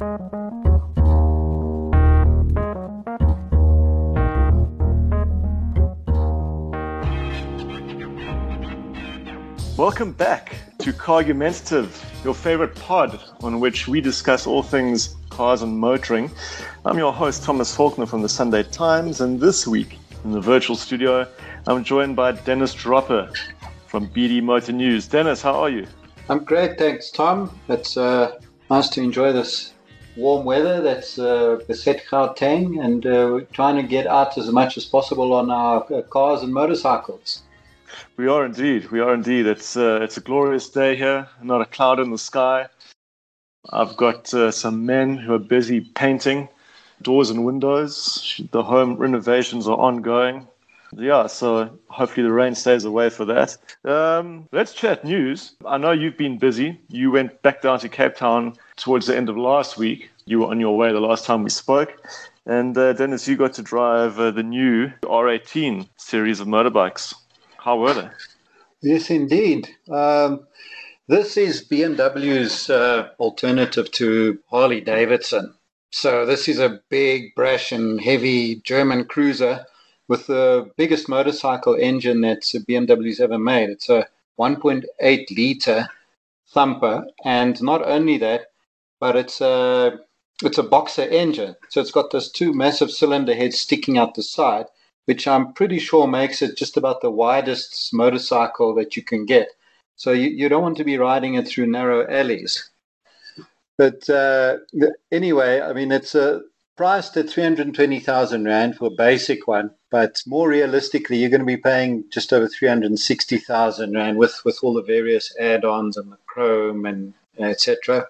Welcome back to Cargumentative, your favorite pod on which we discuss all things cars and motoring. I'm your host, Thomas Falkiner from the Sunday Times, and this week in the virtual studio, I'm joined by Dennis Droppa from BD Motor News. Dennis, how are you? I'm great, thanks, Tom. It's uh, nice to enjoy this warm weather that's uh, beset Gauteng, and uh, we're trying to get out as much as possible on our uh, cars and motorcycles. We are indeed. We are indeed. It's uh, it's a glorious day here. Not a cloud in the sky. I've got uh, some men who are busy painting doors and windows. The home renovations are ongoing. Yeah, so hopefully the rain stays away for that. Um, let's chat news. I know you've been busy. You went back down to Cape Town towards the end of last week. You were on your way the last time we spoke. And uh, Dennis, you got to drive uh, the new R18 series of motorbikes. How were they? Yes, indeed. Um, this is BMW's uh, alternative to Harley Davidson. So this is a big, brash, and heavy German cruiser with the biggest motorcycle engine that BMW's ever made. It's a 1.8 liter thumper, and not only that, but it's a it's a boxer engine. So it's got those two massive cylinder heads sticking out the side, which I'm pretty sure makes it just about the widest motorcycle that you can get. So you, you don't want to be riding it through narrow alleys. But uh, anyway, I mean, it's a priced at 320,000 Rand for a basic one, but more realistically, you're going to be paying just over 360,000 Rand with, with all the various add ons and the chrome and etc.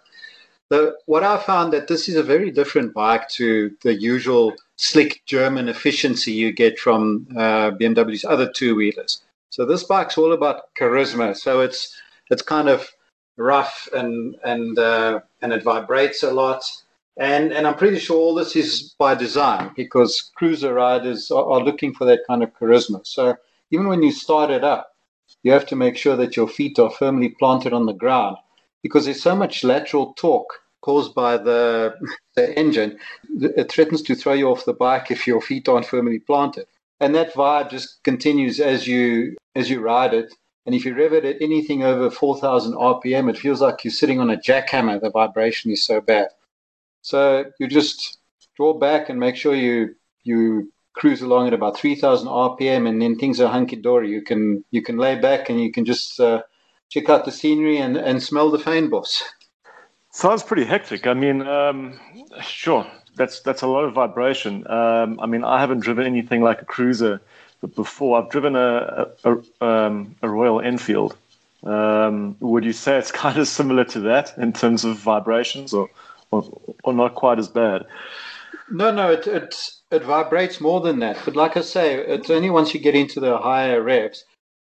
The, what I found that this is a very different bike to the usual slick German efficiency you get from uh, BMW's other two wheelers. So this bike's all about charisma. So it's it's kind of rough and and uh, and it vibrates a lot. And and I'm pretty sure all this is by design because cruiser riders are, are looking for that kind of charisma. So even when you start it up, you have to make sure that your feet are firmly planted on the ground because there's so much lateral torque caused by the, the engine, it threatens to throw you off the bike if your feet aren't firmly planted. And that vibe just continues as you as you ride it. And if you rev it at anything over 4,000 RPM, it feels like you're sitting on a jackhammer. The vibration is so bad. So you just draw back and make sure you you cruise along at about 3,000 RPM, and then things are hunky dory. You can you can lay back and you can just uh, check out the scenery and, and smell the fynbos. Sounds pretty hectic. I mean, um, sure, that's that's a lot of vibration. Um, I mean, I haven't driven anything like a cruiser before. I've driven a a, a, um, a Royal Enfield. Um, would you say it's kind of similar to that in terms of vibrations, or or, or not quite as bad? No, no, it, it it vibrates more than that. But like I say, it's only once you get into the higher revs,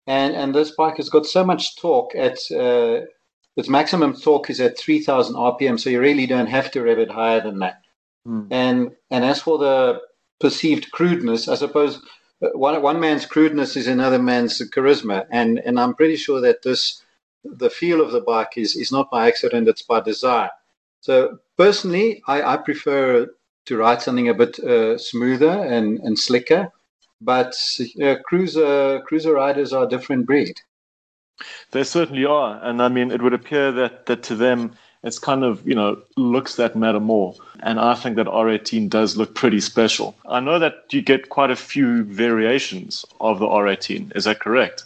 and and this bike has got so much torque at uh, its maximum torque is at 3000 rpm so you really don't have to rev it higher than that mm. and and as for the perceived crudeness i suppose uh, one one man's crudeness is another man's charisma and and i'm pretty sure that this the feel of the bike is is not by accident it's by design so personally i i prefer to ride something a bit uh, smoother and and slicker but uh, cruiser cruiser riders are a different breed they certainly are, and I mean, it would appear that that to them it's kind of you know looks that matter more, and I think that R18 does look pretty special. I know that you get quite a few variations of the R18. Is that correct?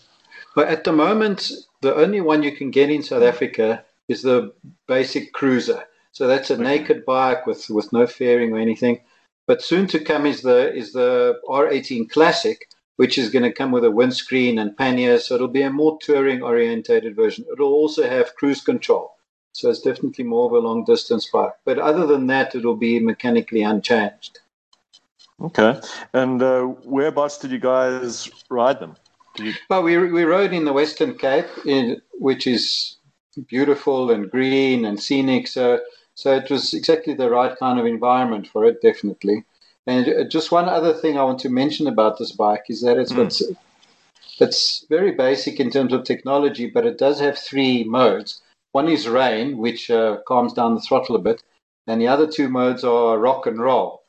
But at the moment, the only one you can get in South Africa is the basic cruiser. So that's a okay. naked bike with with no fairing or anything. But soon to come is the is the R18 Classic, which is going to come with a windscreen and pannier. So it'll be a more touring orientated version. It'll also have cruise control. So it's definitely more of a long distance bike. But other than that, it'll be mechanically unchanged. Okay. And uh, whereabouts did you guys ride them? You... Well, we, we rode in the Western Cape, in, which is beautiful and green and scenic. So, so it was exactly the right kind of environment for it, definitely. And uh, just one other thing I want to mention about this bike is that it's mm. got it's very basic in terms of technology, but it does have three modes. One is rain, which uh, calms down the throttle a bit. and the other two modes are rock and roll.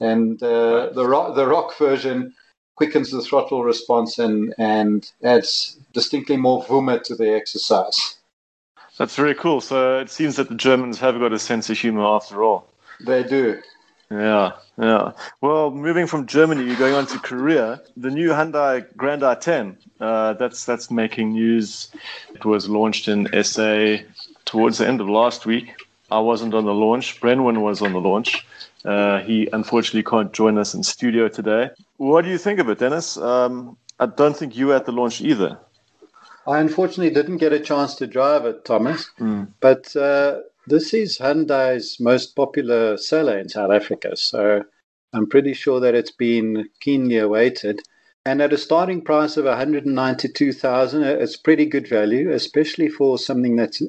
And uh, the rock the rock version quickens the throttle response and and adds distinctly more vuma to the exercise. That's very cool. So it seems that the Germans have got a sense of humor after all. They do. Yeah, yeah. Well, moving from Germany, you're going on to Korea. The new Hyundai Grand i10, uh, that's that's making news. It was launched in SA towards the end of last week. I wasn't on the launch. Brenwin was on the launch. Uh, he unfortunately can't join us in studio today. What do you think of it, Dennis? Um, I don't think you were at the launch either. I unfortunately didn't get a chance to drive it, Thomas. Mm. But uh, this is Hyundai's most popular seller in South Africa, so I'm pretty sure that it's been keenly awaited. And at a starting price of 192,000, it's pretty good value, especially for something that's uh,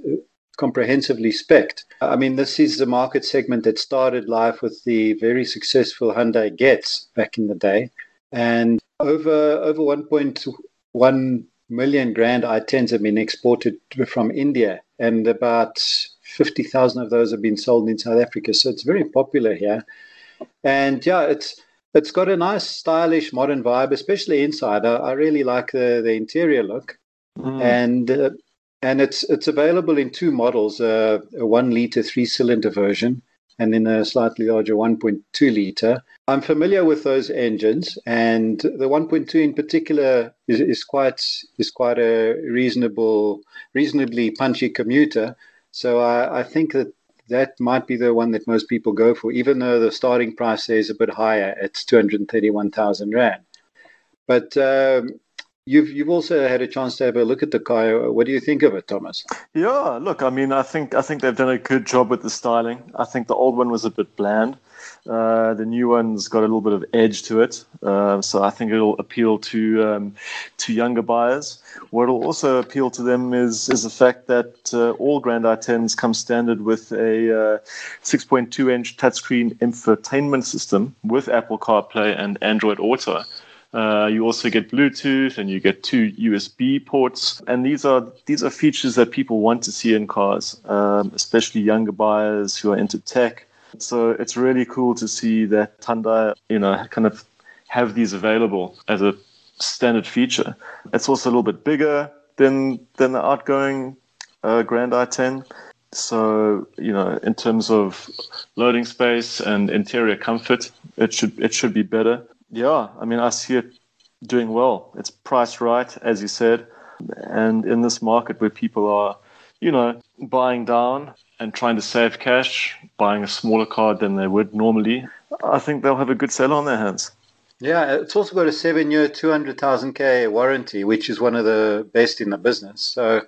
comprehensively spec'd. I mean, this is the market segment that started life with the very successful Hyundai Getz back in the day, and over over 1.1 million grand i10s have been exported from India, and about 50,000 of those have been sold in South Africa. So it's very popular here. And yeah, it's it's got a nice, stylish, modern vibe, especially inside. I, I really like the, the interior look. Mm. And uh, and it's it's available in two models: uh, a one liter three cylinder version, and then a slightly larger 1.2 liter. I'm familiar with those engines, and the 1.2 in particular is, is quite is quite a reasonable, reasonably punchy commuter. So I, I think that that might be the one that most people go for, even though the starting price is a bit higher. It's 231,000 Rand. But um, You've you've also had a chance to have a look at the car. What do you think of it, Thomas? Yeah, look, I mean, I think I think they've done a good job with the styling. I think the old one was a bit bland. Uh, the new one's got a little bit of edge to it, uh, so I think it'll appeal to um, to younger buyers. What will also appeal to them is is the fact that uh, all Grand i10s come standard with a uh, 6.2 inch touchscreen infotainment system with Apple CarPlay and Android Auto. Uh, you also get Bluetooth and you get two USB ports, and these are these are features that people want to see in cars, um, especially younger buyers who are into tech. So it's really cool to see that Hyundai, you know, kind of have these available as a standard feature. It's also a little bit bigger than than the outgoing uh, Grand i10. So you know, in terms of loading space and interior comfort, it should it should be better. Yeah, I mean, I see it doing well. It's priced right, as you said, and in this market where people are, you know, buying down and trying to save cash, buying a smaller car than they would normally, I think they'll have a good sell on their hands. Yeah, it's also got a seven-year, two hundred thousand k warranty, which is one of the best in the business. So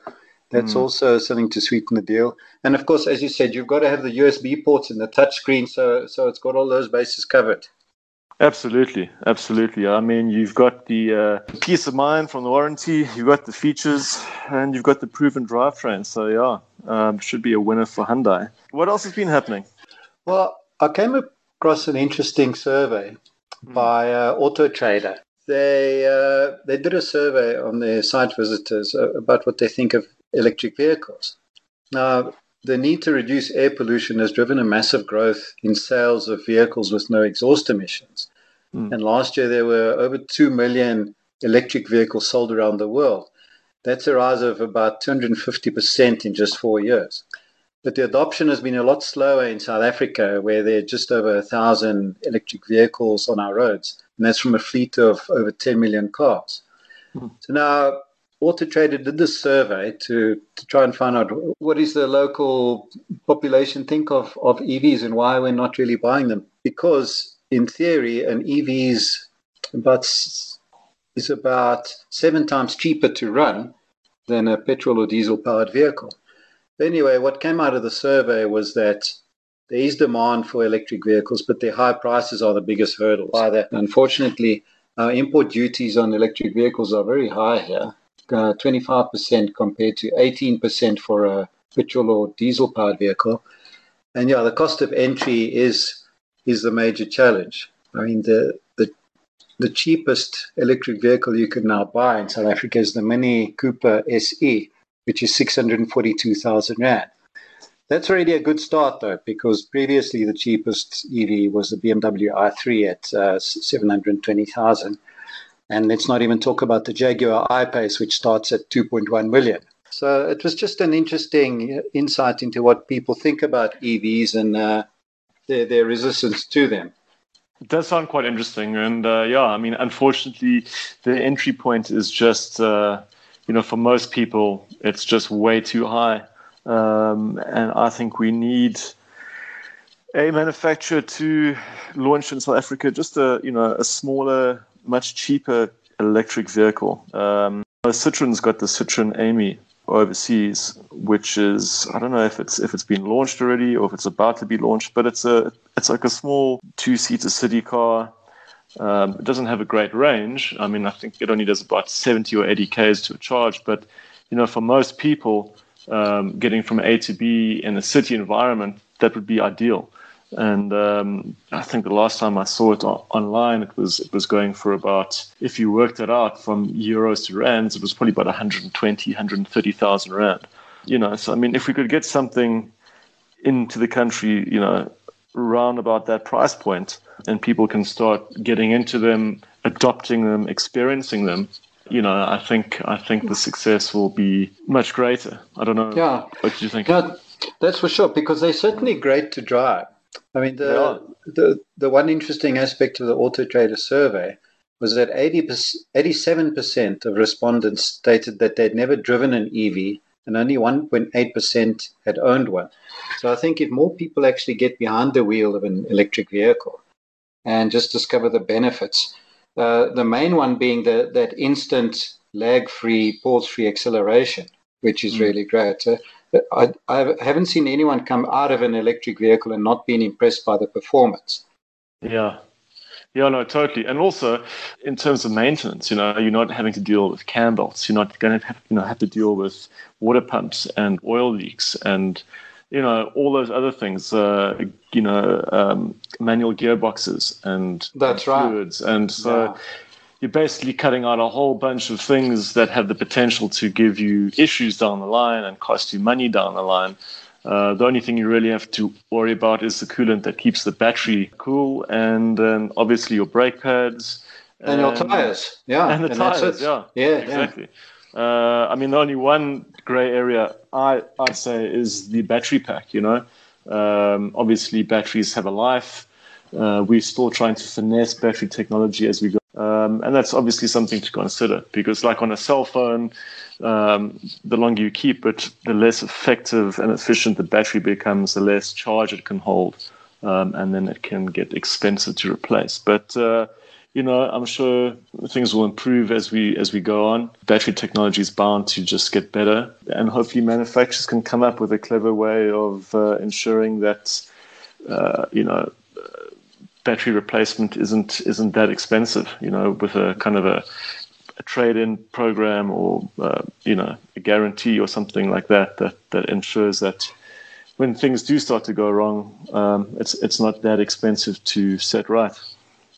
that's mm. also something to sweeten the deal. And of course, as you said, you've got to have the USB ports and the touchscreen, so so it's got all those bases covered. Absolutely, absolutely. I mean, you've got the uh, peace of mind from the warranty, you've got the features, and you've got the proven drivetrain. So yeah, um, should be a winner for Hyundai. What else has been happening? Well, I came across an interesting survey mm. by uh, Auto Trader. They uh, they did a survey on their site visitors uh, about what they think of electric vehicles. Now, the need to reduce air pollution has driven a massive growth in sales of vehicles with no exhaust emissions. Mm. And last year there were over 2 million electric vehicles sold around the world. That's a rise of about 250% in just four years. But the adoption has been a lot slower in South Africa, where there are just over a thousand electric vehicles on our roads, and that's from a fleet of over 10 million cars. Mm. So now Autotrader did this survey to, to try and find out what is the local population think of, of EVs and why we're not really buying them. Because in theory, an EV is about, is about seven times cheaper to run than a petrol or diesel powered vehicle. Anyway, what came out of the survey was that there is demand for electric vehicles, but their high prices are the biggest hurdle. By that, unfortunately, import duties on electric vehicles are very high here uh, 25% compared to 18% for a petrol or diesel powered vehicle. And yeah, the cost of entry is is the major challenge. I mean, the the the cheapest electric vehicle you can now buy in South Africa is the Mini Cooper SE, which is 642,000 Rand. That's already a good start, though, because previously the cheapest EV was the BMW i3 at uh, 720,000. And let's not even talk about the Jaguar I-Pace, which starts at 2.1 million. So it was just an interesting insight into what people think about EVs and uh, their, their resistance to them. It does sound quite interesting. And uh, yeah, I mean, unfortunately, the entry point is just, uh, you know, for most people, it's just way too high. Um, and I think we need a manufacturer to launch in South Africa just a, you know, a smaller, much cheaper electric vehicle. Um, Citroen's got the Citroen Ami overseas, which is I don't know if it's if it's been launched already or if it's about to be launched, but it's a it's like a small two-seater city car. Um, it doesn't have a great range. I mean, I think it only does about 70 or 80 k's to a charge, but you know, for most people, um, getting from A to B in a city environment, that would be ideal. And um, I think the last time I saw it o- online, it was it was going for about, if you worked it out from euros to rands, it was probably about 120, 130,000 rand. You know, so I mean, if we could get something into the country, you know, around about that price point, and people can start getting into them, adopting them, experiencing them, you know, I think I think the success will be much greater. I don't know. Yeah. What do you think? Yeah, that's for sure, because they're certainly great to drive. I mean, the, the, the one interesting aspect of the Auto Trader survey was that 80 87% of respondents stated that they'd never driven an EV and only 1.8% had owned one. So I think if more people actually get behind the wheel of an electric vehicle and just discover the benefits, uh, the main one being the, that instant lag-free, pause-free acceleration, which is mm. really great. Uh, I, I haven't seen anyone come out of an electric vehicle and not been impressed by the performance. Yeah. Yeah, no, totally. And also, in terms of maintenance, you know, you're not having to deal with cam belts. You're not going to have, you know, have to deal with water pumps and oil leaks and, you know, all those other things. Uh, you know, um, manual gearboxes and, That's and fluids. Right. And so, yeah you're basically cutting out a whole bunch of things that have the potential to give you issues down the line and cost you money down the line. Uh, the only thing you really have to worry about is the coolant that keeps the battery cool, and then obviously your brake pads and, and your tires. Yeah, and the and tires. Yeah, yeah, exactly. Yeah. Uh, I mean, the only one grey area I I'd say is the battery pack. You know, um, obviously batteries have a life. Uh, we're still trying to finesse battery technology as we go um, and that's obviously something to consider because, like on a cell phone, um, the longer you keep it, the less effective and efficient the battery becomes, the less charge it can hold, um, and then it can get expensive to replace. But uh, you know, I'm sure things will improve as we as we go on. Battery technology is bound to just get better, and hopefully, manufacturers can come up with a clever way of uh, ensuring that uh, you know battery replacement isn't isn't that expensive. You know, with a kind of a, a trade-in program or uh, you know a guarantee or something like that that that ensures that when things do start to go wrong, um, it's it's not that expensive to set right.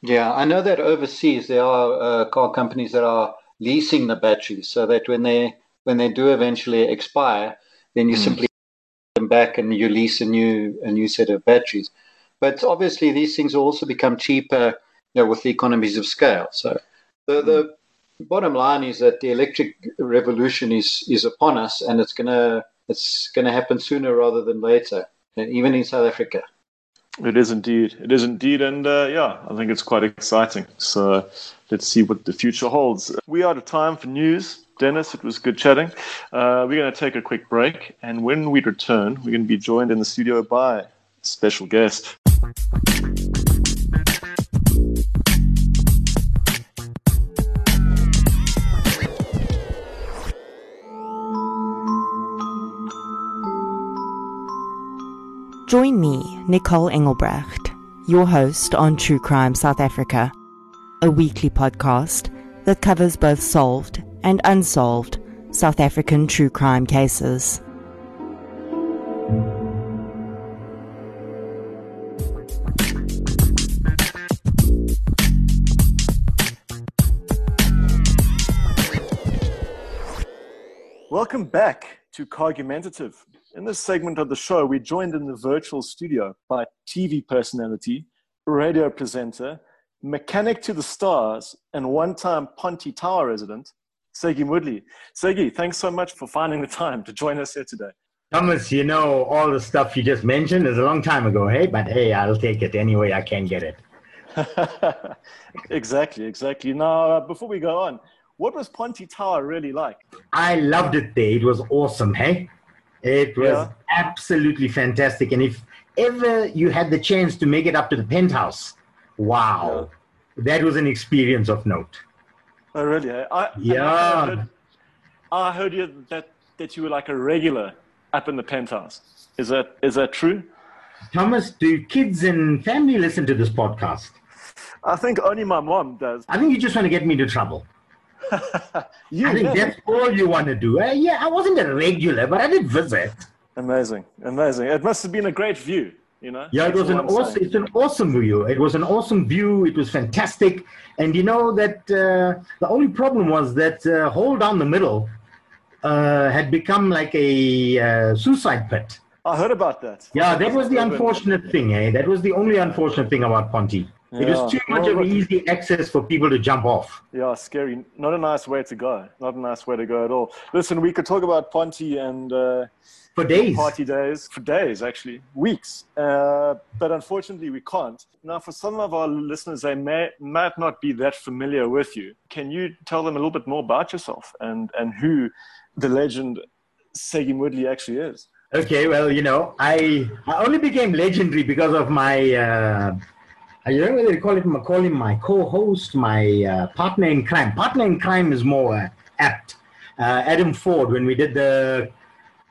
Yeah, I know that overseas there are uh, car companies that are leasing the batteries so that when they when they do eventually expire, then you mm. simply them back and you lease a new a new set of batteries. But obviously, these things will also become cheaper you know, with the economies of scale. So the, the bottom line is that the electric revolution is, is upon us, and it's gonna it's gonna happen sooner rather than later, even in South Africa. It is indeed. It is indeed, and uh, yeah, I think it's quite exciting. So let's see what the future holds. We are out of time for news. Dennis, it was good chatting. Uh, we're going to take a quick break, and when we return, we're going to be joined in the studio by special guest. Join me, Nicole Engelbrecht, your host on True Crime South Africa, a weekly podcast that covers both solved and unsolved South African true crime cases. Welcome back to Cargumentative. In this segment of the show, we're joined in the virtual studio by TV personality, radio presenter, mechanic to the stars, and one time Ponte Tower resident, Segi Woodley. Segi, thanks so much for finding the time to join us here today. Thomas, you know, all the stuff you just mentioned is a long time ago, hey? But hey, I'll take it anyway. I can get it. exactly, exactly. Now, uh, before we go on, what was Ponte Tower really like? I loved it there. It was awesome, hey? It was Yeah. absolutely fantastic. And if ever you had the chance to make it up to the penthouse, wow, that was an experience of note. Oh, really? eh? I, Yeah. I heard, I heard you that, that you were like a regular up in the penthouse. Is that is that true? Thomas, do kids and family listen to this podcast? I think only my mom does. I think you just want to get me into trouble. You I think yeah. that's all you want to do. Uh, yeah, I wasn't a regular, but I did visit. amazing, amazing. It must have been a great view. You know. Yeah, it was an I'm saying. awesome. It's an awesome view. It was an awesome view. It was fantastic, and you know that uh, the only problem was that uh, hole down the middle uh, had become like a uh, suicide pit. I heard about that. Yeah, that was the unfortunate thing. Eh? That was the only unfortunate thing about Ponte. It was too much of look- easy access for people to jump off. Yeah, scary. Not a nice way to go. Not a nice way to go at all. Listen, we could talk about Ponte and uh, For days. party days for days, actually, weeks. Uh, but unfortunately, we can't. Now, for some of our listeners, they may might not be that familiar with you. Can you tell them a little bit more about yourself and and who the legend Segi Woodley actually is? Okay, well, you know, I I only became legendary because of my uh, I don't know whether to call it call him my co-host, my uh, partner in crime. Partner in crime is more uh, apt. Uh, Adam Ford when we did the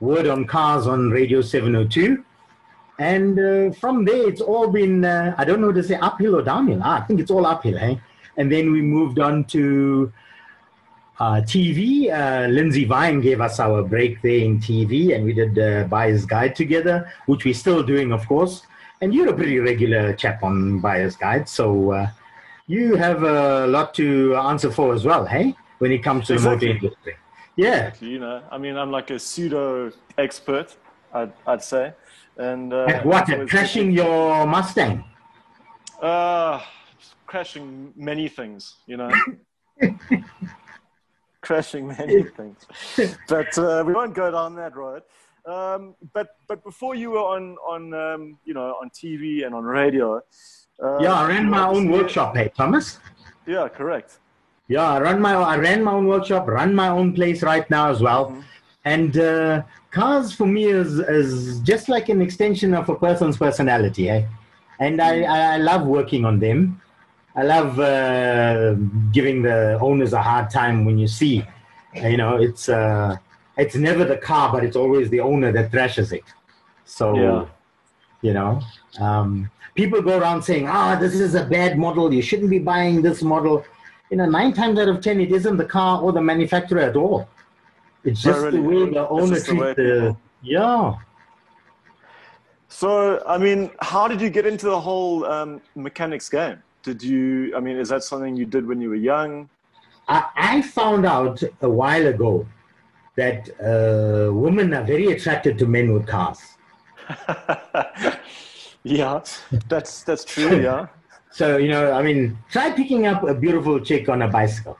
word on cars on Radio 702. And uh, from there, it's all been, I don't know to say uphill or downhill. Ah, I think it's all uphill, eh? And then we moved on to uh, TV. Uh, Lindsay Vine gave us our break there in TV, and we did uh, Buyer's Guide together, which we're still doing, of course. And you're a pretty regular chap on Buyer's Guide, so uh, you have a lot to answer for as well, hey? When it comes to Exactly. the motor industry. Yeah. You know, I mean, I'm like a pseudo expert, I'd, I'd say. And uh, what? crashing your Mustang? Uh, crashing many things, you know. crashing many things, but uh, we won't go down that road. Um, but but before you were on on um, you know on TV and on radio. Uh, Yeah, I ran my own workshop, hey, Thomas. Yeah, correct. Yeah, I run my I ran my own workshop, run my own place right now as well. Mm-hmm. And uh, cars for me is is just like an extension of a person's personality, eh? And I, Mm. I, I love working on them. I love uh, giving the owners a hard time when you see, you know, it's uh, it's never the car, but it's always the owner that thrashes it. So, Yeah. you know, um, people go around saying, "Ah, this is a bad model. You shouldn't be buying this model." You know, nine times out of ten, it isn't the car or the manufacturer at all. It's Oh, just really? the way the owner treats the. Yeah. So, I mean, how did you get into the whole um, mechanics game? Did you? I mean, is that something you did when you were young? I, I found out a while ago that uh, women are very attracted to men with cars. yeah, that's that's true. Yeah, So, you know, I mean, try picking up a beautiful chick on a bicycle.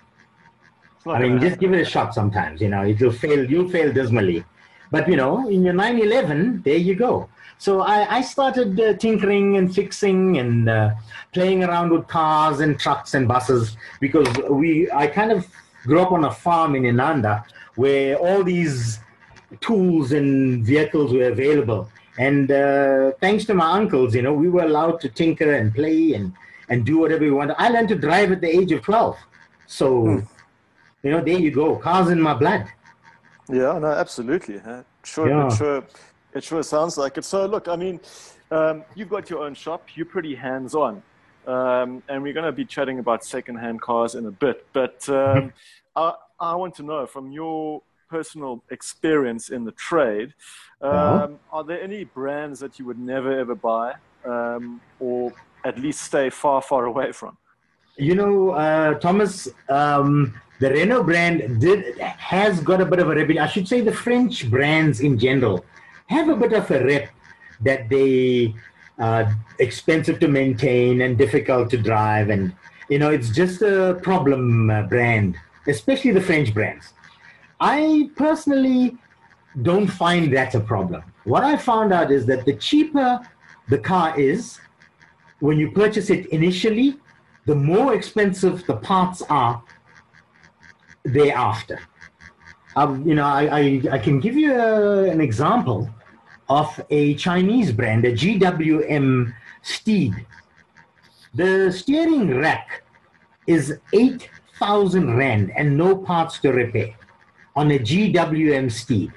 I mean, just give it a shot sometimes, you know, it'll fail, you'll fail dismally. But, you know, in your 911, there you go. So I, I started uh, tinkering and fixing and uh, playing around with cars and trucks and buses because we, I kind of grew up on a farm in Inanda where all these tools and vehicles were available. And uh, thanks to my uncles, you know, we were allowed to tinker and play and, and do whatever we wanted. I learned to drive at the age of 12. So, you know, there you go. Cars in my blood. Yeah, no, absolutely. huh? Sure, Yeah. sure, it sure sounds like it. So, look, I mean, um, you've got your own shop. You're pretty hands-on, um, and we're going to be chatting about second-hand cars in a bit. But um, I, I want to know from your personal experience in the trade, um, are there any brands that you would never ever buy, um, or at least stay far, far away from? You know, uh, Thomas, um, the Renault brand did has got a bit of a reputation. I should say the French brands in general have a bit of a rep that they are expensive to maintain and difficult to drive. And, you know, it's just a problem uh, brand, especially the French brands. I personally don't find that a problem. What I found out is that the cheaper the car is, when you purchase it initially, the more expensive the parts are thereafter. Um, you know, I, I, I, can give you a, an example of a Chinese brand, a GWM Steed. The steering rack is 8,000 Rand and no parts to repair on a GWM Steed.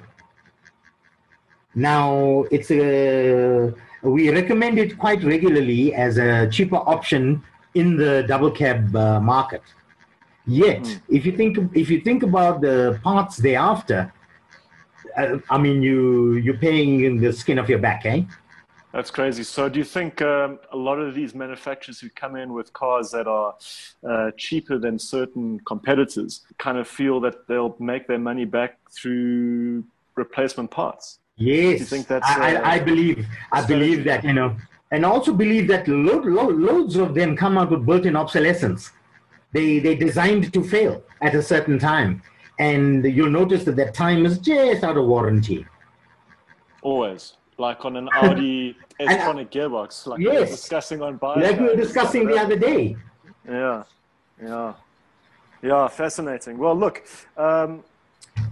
Now, it's a, we recommend it quite regularly as a cheaper option in the double cab uh, market. Yet, mm. if you think if you think about the parts thereafter, uh, I mean, you you're paying in the skin of your back, eh? That's crazy. So, do you think um, a lot of these manufacturers who come in with cars that are uh, cheaper than certain competitors kind of feel that they'll make their money back through replacement parts? Yes, do you think that's, I, uh, I, believe I believe that you know, and also believe that lo- lo- loads of them come out with built-in obsolescence. They they designed to fail at a certain time, and you'll notice that that time is just out of warranty. Always, like on an Audi S-tronic gearbox, like yes. we were discussing on Bio. Like we were discussing the other day. Yeah, yeah, yeah. Fascinating. Well, look, um,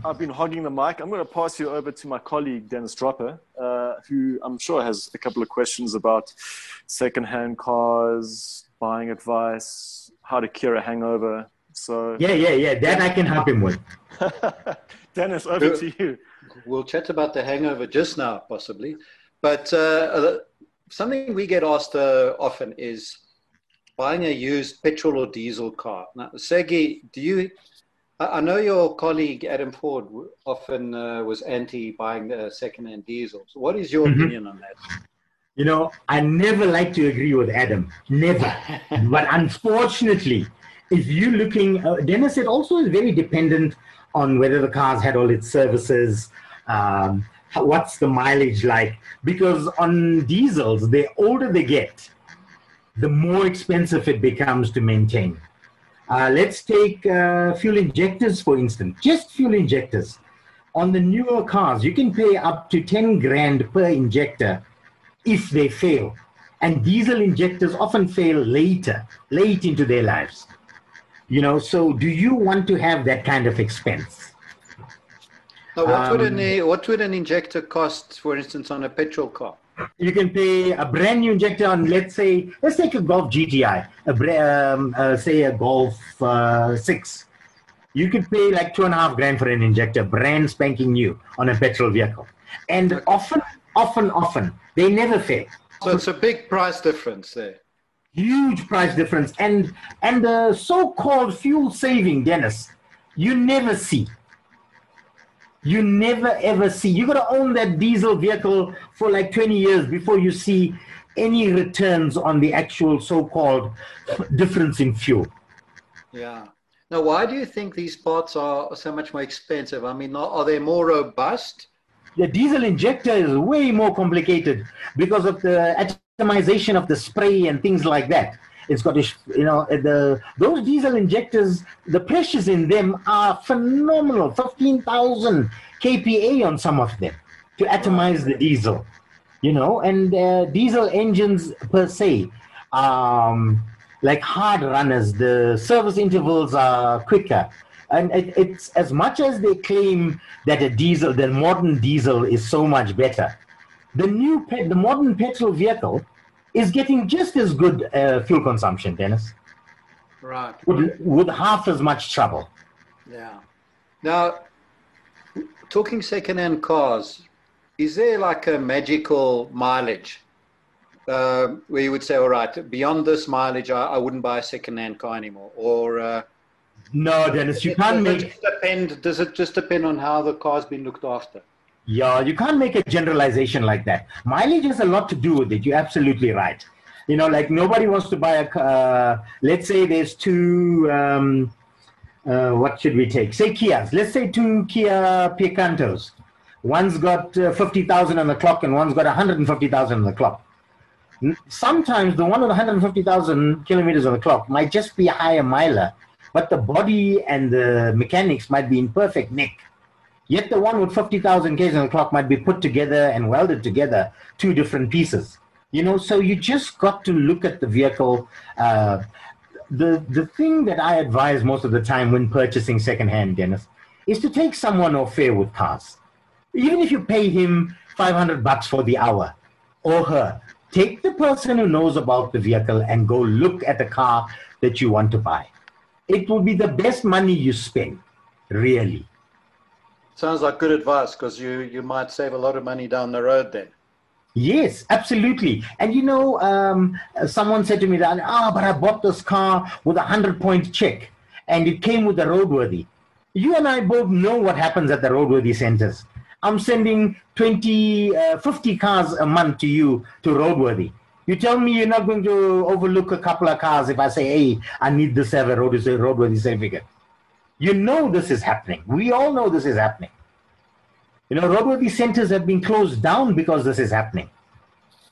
I've been hogging the mic. I'm going to pass you over to my colleague Dennis Droppa, uh, who I'm sure has a couple of questions about secondhand cars, buying advice, how to cure a hangover. So yeah, yeah, yeah. That I can help him with. Dennis, over to you. We'll chat about the hangover just now, possibly. But uh, something we get asked uh, often is buying a used petrol or diesel car. Now, Segi, do you? I know your colleague Adam Ford often uh, was anti buying the second-hand diesels. What is your mm-hmm. opinion on that? You know, I never like to agree with Adam, never. but unfortunately, if you're looking, uh, Dennis, it also is very dependent on whether the car's had all its services, um, what's the mileage like. Because on diesels, the older they get, the more expensive it becomes to maintain. Uh, let's take uh, fuel injectors, for instance, just fuel injectors. On the newer cars, you can pay up to 10 grand per injector if they fail. And diesel injectors often fail later, late into their lives. You know, so do you want to have that kind of expense? So what, um, would an, what would an injector cost, for instance, on a petrol car? You can pay a brand new injector on, let's say, let's take a Golf GTI, a, um, uh, say a Golf uh, 6. You could pay like two and a half grand for an injector, brand spanking new on a petrol vehicle. And okay. often, often, often, they never fail. So it's a big price difference there. Huge price difference. And and the so-called fuel saving, Dennis, you never see. You never ever see. You gotta own that diesel vehicle for like 20 years before you see any returns on the actual so-called difference in fuel. Yeah. Now, why do you think these parts are so much more expensive? I mean, are they more robust? the diesel injector is way more complicated because of the atomization of the spray and things like that. It's got, you know, the those diesel injectors, the pressures in them are phenomenal. Fifteen thousand kPa on some of them to atomize the diesel, you know, and uh, diesel engines per se, um, like hard runners, the service intervals are quicker and it, it's as much as they claim that a diesel, the modern diesel is so much better. The new, the modern petrol vehicle is getting just as good uh, fuel consumption, Dennis. Right. With, with half as much trouble. Yeah. Now, talking second-hand cars, is there like a magical mileage uh, where you would say, all right, beyond this mileage, I, I wouldn't buy a second-hand car anymore, or uh, no, Dennis, you can't does make. It depend, does it just depend on how the car's been looked after? Yeah, you can't make a generalization like that. Mileage has a lot to do with it. You're absolutely right. You know, like nobody wants to buy a. Uh, let's say there's two. Um, uh, what should we take? Say Kias. Let's say two Kia Picantos. One's got uh, 50,000 on the clock and one's got 150,000 on the clock. Sometimes the one with 150,000 kilometers on the clock might just be a higher miler, but the body and the mechanics might be in perfect nick. Yet the one with 50,000 k's on the clock might be put together and welded together, two different pieces. You know, so you just got to look at the vehicle. Uh, the the thing that I advise most of the time when purchasing secondhand, Dennis, is to take someone off fair with cars. Even if you pay him 500 bucks for the hour or her, take the person who knows about the vehicle and go look at the car that you want to buy. It will be the best money you spend, really. Sounds like good advice because you, you might save a lot of money down the road then. Yes, absolutely. And you know, um, someone said to me that, ah, but I bought this car with a hundred point check, and it came with a roadworthy. You and I both know what happens at the roadworthy centers. I'm sending 20, uh, 50 cars a month to you to roadworthy. You tell me you're not going to overlook a couple of cars if I say, hey, I need this to have a roadworthy roadworthy certificate. You know this is happening. We all know this is happening. You know, roadworthy centers have been closed down because this is happening.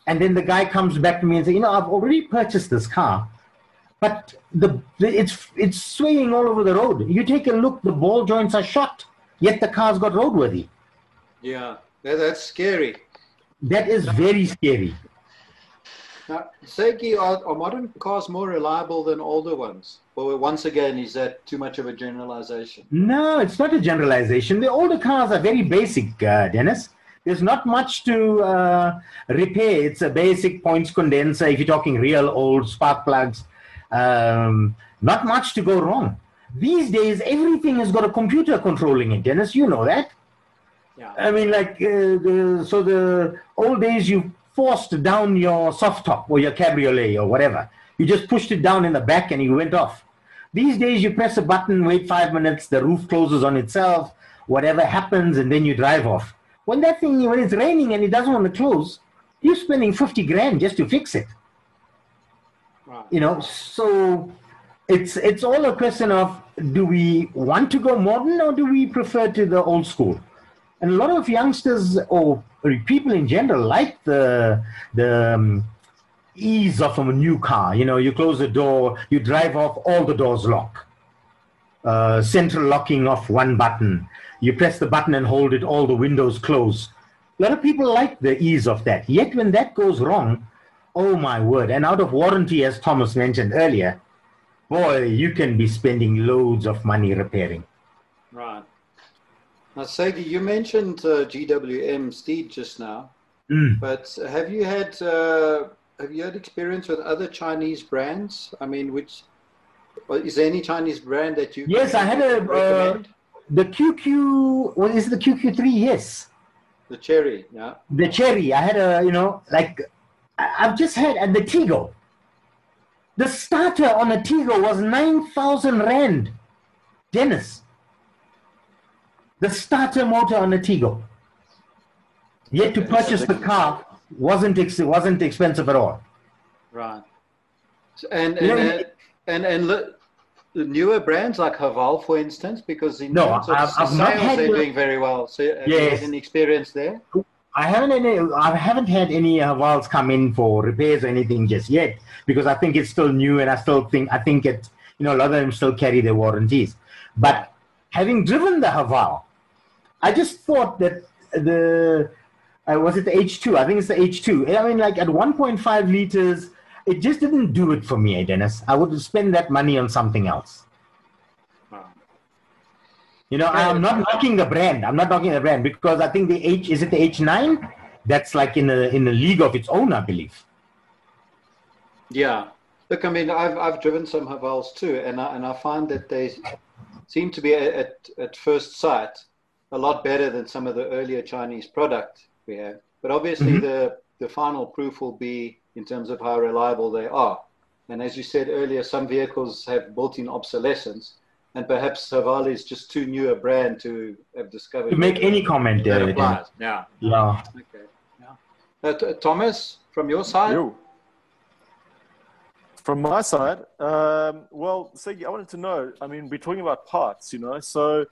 And then the guy comes back to me and says, you know, I've already purchased this car, but the, it's it's swaying all over the road. You take a look, the ball joints are shot, yet the car's got roadworthy. Yeah, that, that's scary. That is very scary. Now, Seiki, are, are modern cars more reliable than older ones? Well, once again, is that too much of a generalization? No, it's not a generalization. The older cars are very basic, uh, Dennis. There's not much to uh, repair. It's a basic points condenser. If you're talking real old spark plugs, um, not much to go wrong. These days, everything has got a computer controlling it, Dennis. You know that. Yeah. I mean, like, uh, the, so the old days you forced down your soft top or your cabriolet or whatever. You just pushed it down in the back and you went off. These days you press a button, wait five minutes, the roof closes on itself, whatever happens, and then you drive off. When that thing, when it's raining and it doesn't want to close, you're spending 50 grand just to fix it. Right. You know, so it's it's all a question of do we want to go modern or do we prefer to the old school? And a lot of youngsters or people in general like the the um, ease of a new car. You know, you close the door, you drive off, all the doors lock. Uh, central locking off one button. You press the button and hold it, all the windows close. A lot of people like the ease of that. Yet when that goes wrong, oh my word, and out of warranty, as Thomas mentioned earlier, boy, you can be spending loads of money repairing. Right. Now, Seiki, you mentioned uh, GWM Steed just now, Mm. but have you had uh, have you had experience with other Chinese brands? I mean, which or is there any Chinese brand that you Yes, I had a, uh? The QQ, what is the QQ3? Yes. the Chery, yeah. The Chery. I had a, you know, like, I've just had, and the Tiggo. The starter on a Tiggo was 9,000 Rand. Dennis. The starter motor on a Tiggo. Yet to purchase the- car wasn't ex- wasn't expensive at all. Right. So- And You and know, and, and, and look, the newer brands like Haval, for instance, because in No, terms of I've- I've sales, they're the- doing very well. So have you Yes. had any experience there? I haven't any, I haven't had any Havals come in for repairs or anything just yet because I think it's still new and I still think I think it you know a lot of them still carry their warranties. But having driven the Haval, I just thought that the uh, was it the H2? I think it's the H2. I mean, like at 1.5 liters, it just didn't do it for me, Dennis. I would spend that money on something else. You know, I'm not knocking the brand. I'm not knocking the brand because I think the H is it the H9? That's like in a in a league of its own, I believe. Yeah. Look, I mean, I've I've driven some Havals too, and I, and I find that they seem to be at at first sight a lot better than some of the earlier Chinese product we have. But obviously, Mhm. the the final proof will be in terms of how reliable they are. And as you said earlier, some vehicles have built-in obsolescence, and perhaps Haval is just too new a brand to have discovered. To make any comment there, applies. Yeah. yeah. Okay. Yeah. Uh, T- Thomas, from your side. You. From my side, um, well, Segi, I wanted to know. I mean, we're talking about parts, you know. So,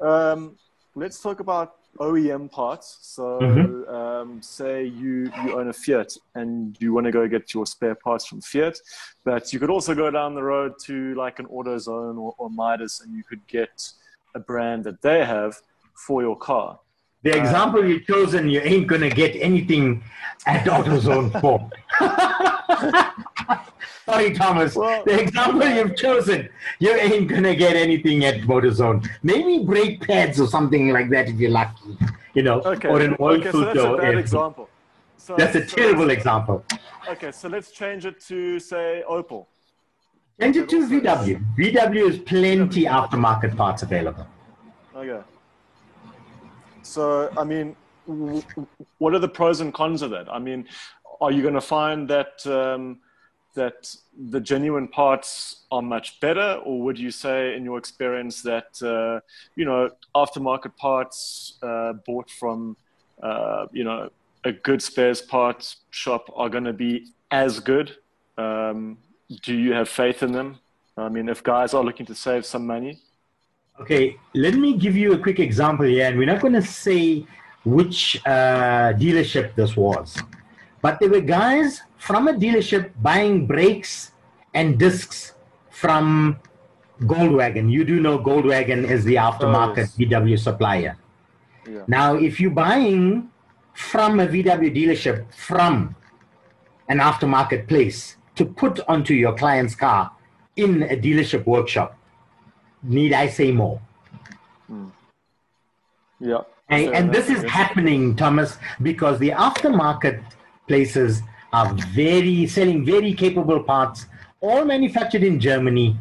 um, let's talk about OEM parts. So, Mhm. um, say you you own a Fiat and you want to go get your spare parts from Fiat, but you could also go down the road to like an AutoZone or, or Midas, and you could get a brand that they have for your car. The uh, example you've chosen, you ain't gonna get anything at AutoZone for. Sorry, Thomas. Well- the example you've chosen, you ain't gonna get anything at AutoZone. Maybe brake pads or something like that if you're lucky, you know, Okay, or an oil okay, so that's filter. a bad example. So, That's a so- terrible example. Okay, so let's change it to say Opel. Change it to VW. VW is plenty aftermarket parts available. Okay. So, I mean, what are the pros and cons of that? I mean, are you going to find that um, that the genuine parts are much better, or would you say, in your experience, that uh, you know aftermarket parts uh, bought from uh, you know a good spares parts shop are going to be as good? Um, do you have faith in them? I mean, if guys are looking to save some money, Okay, let me give you a quick example here, and we're not going to say which uh, dealership this was, but there were guys from a dealership buying brakes and discs from Goldwagen. You do know Goldwagen is the aftermarket yes. VW supplier. Yeah. Now, if you're buying from a VW dealership from an aftermarket place to put onto your client's car in a dealership workshop, need I say more? Hmm. yeah. And, Fair and this is happening, Thomas, because the aftermarket places are very selling very capable parts, all manufactured in Germany.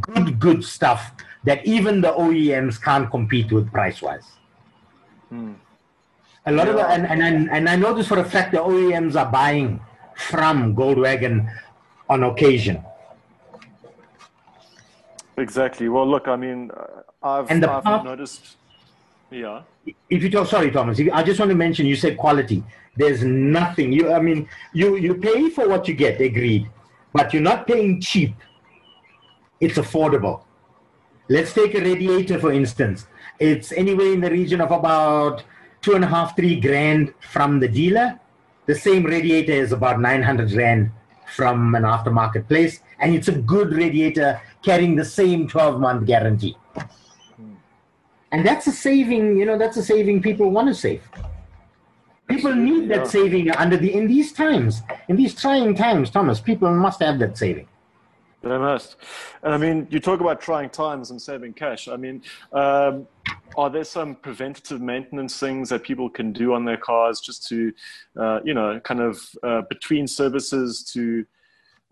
Good, good stuff that even the OEMs can't compete with price wise. Hmm. A lot of the, and, and, and, and I know this for a fact the OEMs are buying from Goldwagen on occasion. Exactly. Well, look, I mean, uh, I've, And the I've noticed. Yeah. if you talk sorry thomas if, i just want to mention you said quality there's nothing you i mean you you pay for what you get agreed but you're not paying cheap it's affordable let's take a radiator for instance it's anywhere in the region of about two and a half three grand from the dealer the same radiator is about 900 rand from an aftermarket place and it's a good radiator carrying the same 12 month guarantee. And that's a saving you know that's a saving people want to save. People need that saving under the in these times in these trying times thomas people must have that saving They must. And I mean, you talk about trying times and saving cash. I mean, um, are there some preventative maintenance things that people can do on their cars just to, uh, you know, kind of uh, between services to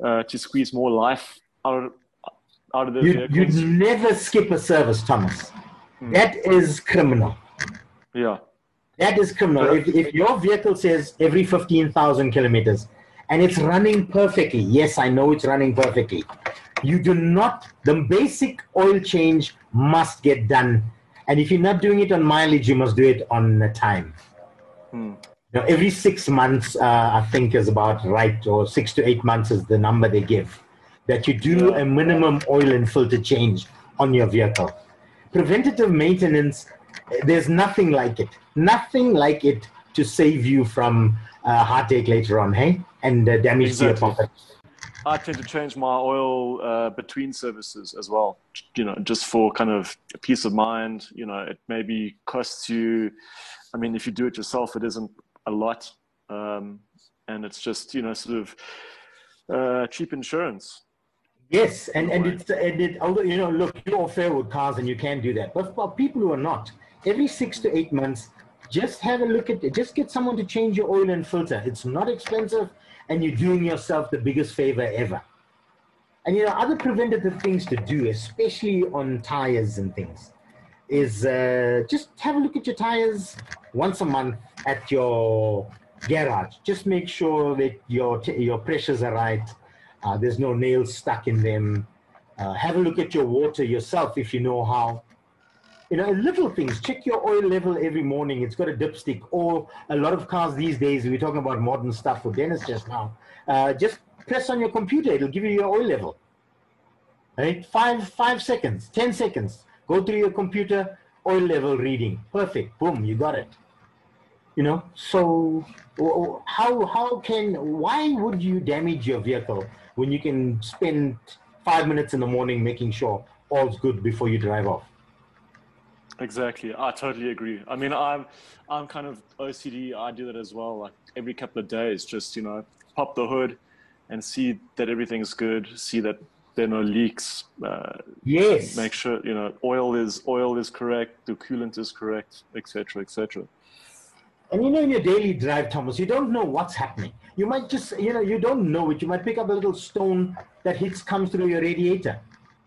uh, to squeeze more life out of, out of their you, vehicles? you'd never skip a service thomas that is criminal Yeah. that is criminal if, if your vehicle says every 15000 kilometers and it's running perfectly. Yes i know it's running perfectly. You do not the basic oil change must get done. And if you're not doing it on mileage you must do it on time. Now every six months uh, i think is about right or six to eight months is the number they give that you do a minimum oil and filter change on your vehicle. Preventative maintenance there's nothing like it. Nothing like it to save you from uh, heartache later on hey and uh, damage to your Exactly. pocket I tend to change my oil uh, between services as well. You know, just for kind of peace of mind. You know, it maybe costs you. I mean, if you do it yourself, it isn't a lot, um, and it's just you know sort of uh, cheap insurance. Yes, and, and it's and it although you know, look, you're all fair with cars and you can do that. But for people who are not, every six to eight months, just have a look at it. Just get someone to change your oil and filter. It's not expensive, and you're doing yourself the biggest favor ever. And you know, other preventative things to do, especially on tires and things, is uh, just have a look at your tires once a month at your garage. Just make sure that your your pressures are right. Uh, there's no nails stuck in them. Uh, have a look at your water yourself if you know how. You know, little things. Check your oil level every morning. It's got a dipstick. Or a lot of cars these days, we're talking about modern stuff for Dennis just now. Uh, just press on your computer. It'll give you your oil level. Right? Five, five seconds, 10 seconds. Go through your computer, oil level reading. Perfect. Boom, you got it. You know, so how how can why would you damage your vehicle when you can spend five minutes in the morning making sure all's good before you drive off? Exactly, I totally agree. I mean, I'm I'm kind of OCD. I do that as well. Like every couple of days, just you know, pop the hood and see that everything's good. See that there are no leaks. Uh, yes. Make sure you know oil is oil is correct, the coolant is correct, etc., etc. And you know, in your daily drive, Thomas, you don't know what's happening. You might just, you know, you don't know it. You might pick up a little stone that hits, comes through your radiator.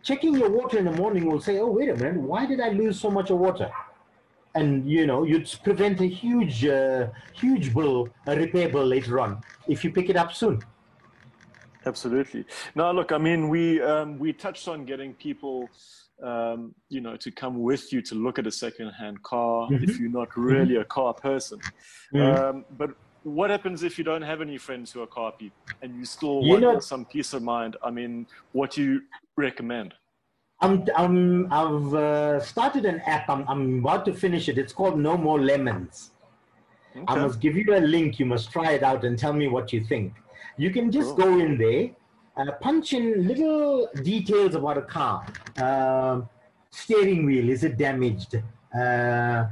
Checking your water in the morning will say, oh, wait a minute, why did I lose so much of water? And, you know, you'd prevent a huge, uh, huge bill, a repair bill later on if you pick it up soon. Absolutely. Now, look, I mean, we, um, we touched on getting people um, you know, to come with you to look at a second-hand car mm-hmm. if you're not really a car person. Mm-hmm. Um, but what happens if you don't have any friends who are car people and you still you want know, some peace of mind? I mean, what do you recommend? I'm, I'm, I've uh, started an app. I'm, I'm about to finish it. It's called No More Lemons. Okay. I must give you a link. You must try it out and tell me what you think. You can just cool. go in there uh, punch in little details about a car. Uh, steering wheel, is it damaged? Uh,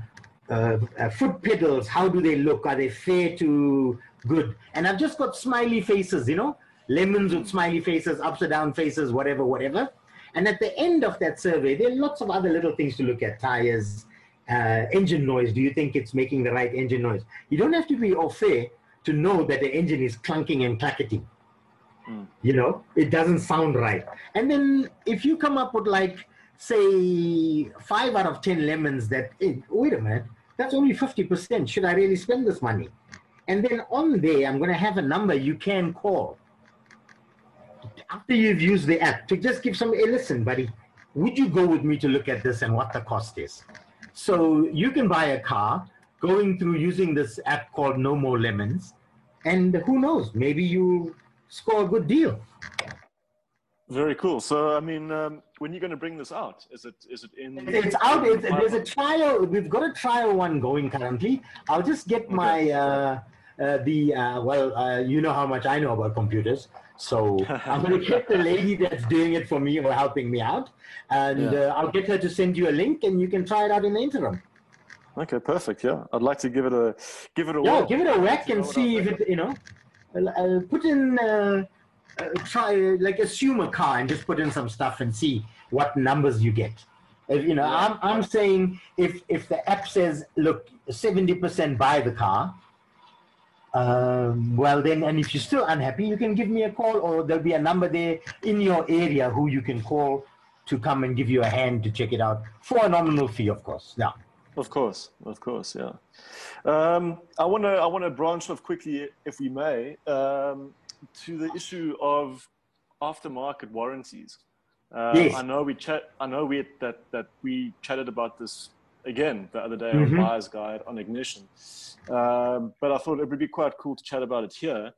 uh, uh, foot pedals, how do they look? Are they fair to good? And I've just got smiley faces, you know, lemons with smiley faces, upside down faces, whatever, whatever. And at the end of that survey, there are lots of other little things to look at tires, uh, engine noise. Do you think it's making the right engine noise? You don't have to be au fait to know that the engine is clunking and clacketing. Mm. You know, it doesn't sound right. And then if you come up with like, say, five out of 10 lemons that, hey, wait a minute, that's only 50%. Should I really spend this money? And then on there, I'm going to have a number you can call after you've used the app to just give some, hey, listen, buddy, would you go with me to look at this and what the cost is? So you can buy a car going through using this app called No More Lemons. And who knows, maybe you score a good deal. Very cool. So, I mean, um, when are you going to bring this out? Is it is it in? It's out. It's, there's a trial. We've got a trial one going currently. I'll just get okay. my uh, uh, the uh, well. Uh, you know how much I know about computers, so I'm going to get the lady that's doing it for me or helping me out, and yeah. Uh, I'll get her to send you a link, and you can try it out in the interim. Okay, perfect. Yeah, I'd like to give it a give it a yeah, give it a whack and see if it you know uh, put in uh, uh, try like assume a car and just put in some stuff and see what numbers you get. If, you know, yeah. I'm I'm saying if if the app says look seventy percent buy the car, um, well then, and if you're still unhappy, you can give me a call or there'll be a number there in your area who you can call to come and give you a hand to check it out for a nominal fee, of course. Yeah. Of course, of course, yeah. Um, I want to I want to branch off quickly, if we may, um, to the issue of aftermarket warranties. Uh, yes. I know we chat. I know we that that we chatted about this again the other day mm-hmm. on Buyer's Guide on Ignition, um, but I thought it would be quite cool to chat about it here.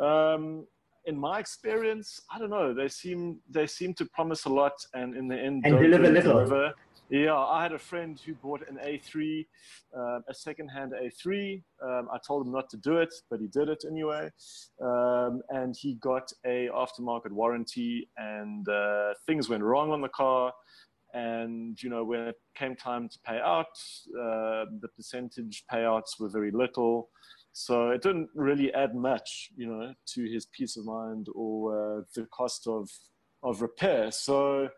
Um, in my experience, I don't know. They seem they seem to promise a lot, and in the end, and deliver little. Deliver. Yeah, I had a friend who bought an A3, uh, a second-hand A3. Um, I told him not to do it, but he did it anyway. Um, and he got a aftermarket warranty, and uh, things went wrong on the car. And you know, when it came time to pay out, uh, the percentage payouts were very little. So it didn't really add much, you know, to his peace of mind or uh, the cost of of repair. So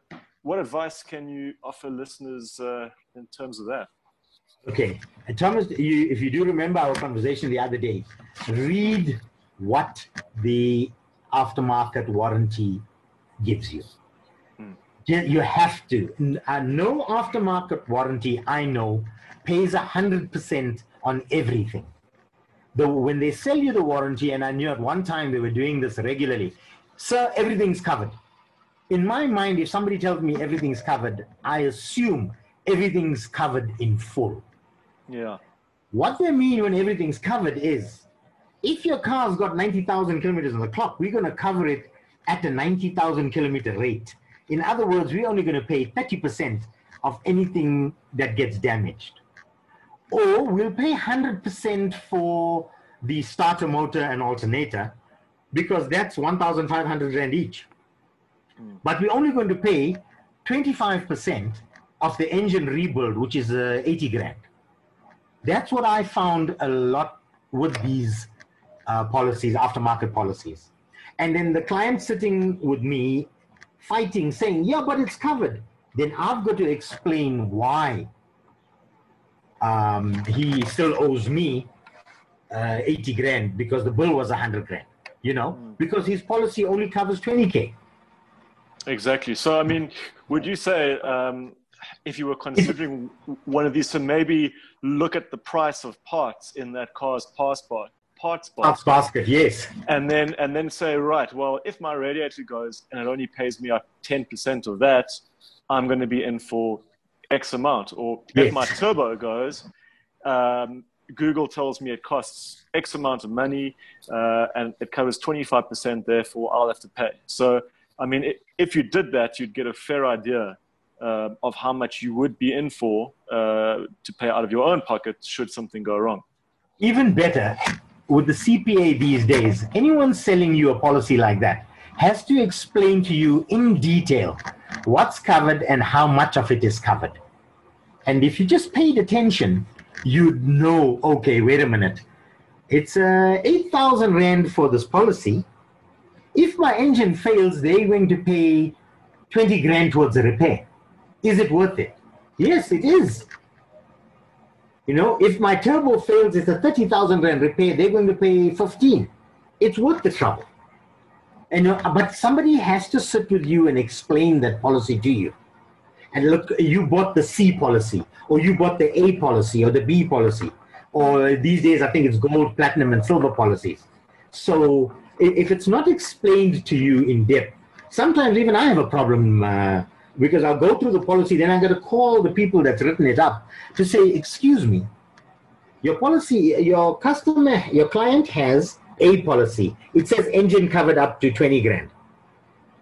what advice can you offer listeners uh, in terms of that? Okay, and Thomas, you, if you do remember our conversation the other day, read what the aftermarket warranty gives you. You have to. Uh, no aftermarket warranty I know pays 100% on everything. The, when they sell you the warranty, and I knew at one time they were doing this regularly, sir, everything's covered in my mind, if somebody tells me everything's covered, I assume everything's covered in full. Yeah. What they mean when everything's covered is if your car's got 90,000 kilometers on the clock, we're going to cover it at a 90,000 kilometer rate. In other words, we're only going to pay 30% of anything that gets damaged. Or we'll pay 100% for the starter motor and alternator because that's 1,500 Rand each. But we're only going to pay 25% of the engine rebuild, which is uh, 80 grand. That's what I found a lot with these uh, policies, aftermarket policies. And then the client sitting with me fighting, saying, yeah, but it's covered. Then I've got to explain why um, he still owes me uh, 80 grand because the bill was 100 grand, you know, mm. because his policy only covers 20K. Exactly. So, I mean, would you say um, if you were considering one of these to maybe look at the price of parts in that car's basket, parts basket, parts basket, yes, and then and then say, right, well, if my radiator goes and it only pays me up ten percent of that, I'm going to be in for X amount, or yes. if my turbo goes. Um, Google tells me it costs X amount of money uh, and it covers 25%, therefore I'll have to pay. So, I mean, if you did that, you'd get a fair idea uh, of how much you would be in for uh, to pay out of your own pocket should something go wrong. Even better, with the CPA these days, anyone selling you a policy like that has to explain to you in detail what's covered and how much of it is covered. And if you just paid attention, you'd know, okay, wait a minute. It's uh, 8,000 Rand for this policy. If my engine fails, they're going to pay 20 grand towards the repair. Is it worth it? Yes, it is. You know, if my turbo fails, it's a 30,000 Rand repair, they're going to pay 15. It's worth the trouble. And, uh, but somebody has to sit with you and explain that policy to you. And look, you bought the C policy, or you bought the A policy, or the B policy, or these days I think it's gold, platinum, and silver policies. So if it's not explained to you in depth, sometimes even I have a problem uh, because I'll go through the policy, then I'm going to call the people that's written it up to say, excuse me, your policy, your customer, your client has a policy. It says engine covered up to 20 grand.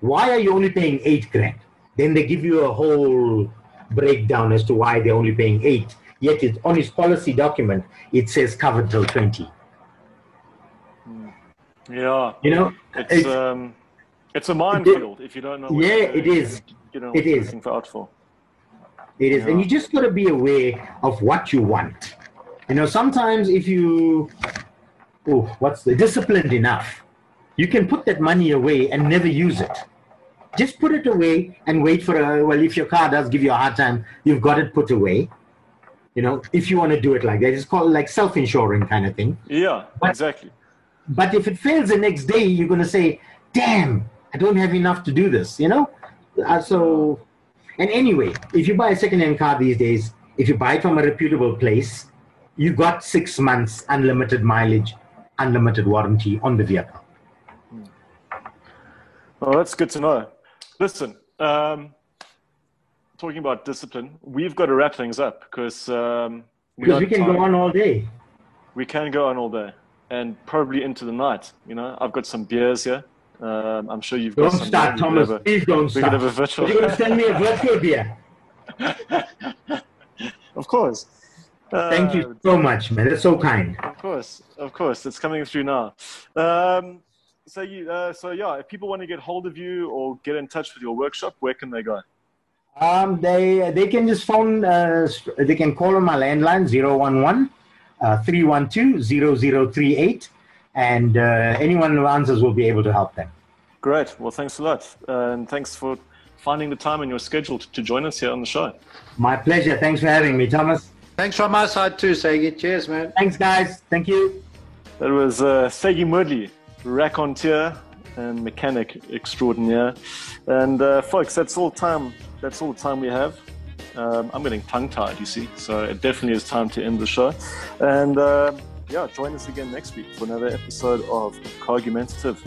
Why are you only paying eight grand? Then they give you a whole breakdown as to why they're only paying eight. Yet it's on his policy document, it says covered till 20. Yeah. You know, it's, it's um, it's a minefield if you don't know. yeah, it is. You know, it is. Looking for out for. It is, yeah. and you just got to be aware of what you want. You know, sometimes if you, oh, what's the disciplined enough, you can put that money away and never use it. Just put it away and wait for a. Well, if your car does give you a hard time, you've got it put away. You know, if you want to do it like that, it's called like self-insuring kind of thing. Yeah, but, exactly. But if it fails the next day, you're going to say, "Damn, I don't have enough to do this." You know, uh, so, and anyway, if you buy a second-hand car these days, if you buy it from a reputable place, you got six months unlimited mileage, unlimited warranty on the vehicle. Well, that's good to know. Listen, um, talking about discipline, we've got to wrap things up because um, we, because we can time. go on all day. We can go on all day and probably into the night. You know, I've got some beers here. Um, I'm sure you've don't got some. Start, Thomas. A, Please don't we start. Could have a virtual. You're going to send me a virtual beer. of course. Thank you uh, so much, man. That's so kind. Of course, of course. It's coming through now. Um, so you, uh, so yeah, if people want to get hold of you or get in touch with your workshop, where can they go? Um, they they can just phone. Uh, they can call on my landline 011 uh, 312 0038 and uh, anyone who answers will be able to help them. Great. Well, thanks a lot. Uh, and thanks for finding the time in your schedule to, to, join us here on the show. My pleasure. Thanks for having me, Thomas. Thanks from my side too, Segi. Cheers, man. Thanks, guys. Thank you. That was uh, Segi Moodley, raconteur and mechanic extraordinaire. And uh, folks, that's all time. That's all the time we have. Um, I'm getting tongue tied, you see. So it definitely is time to end the show. And uh, yeah, join us again next week for another episode of Cargumentative.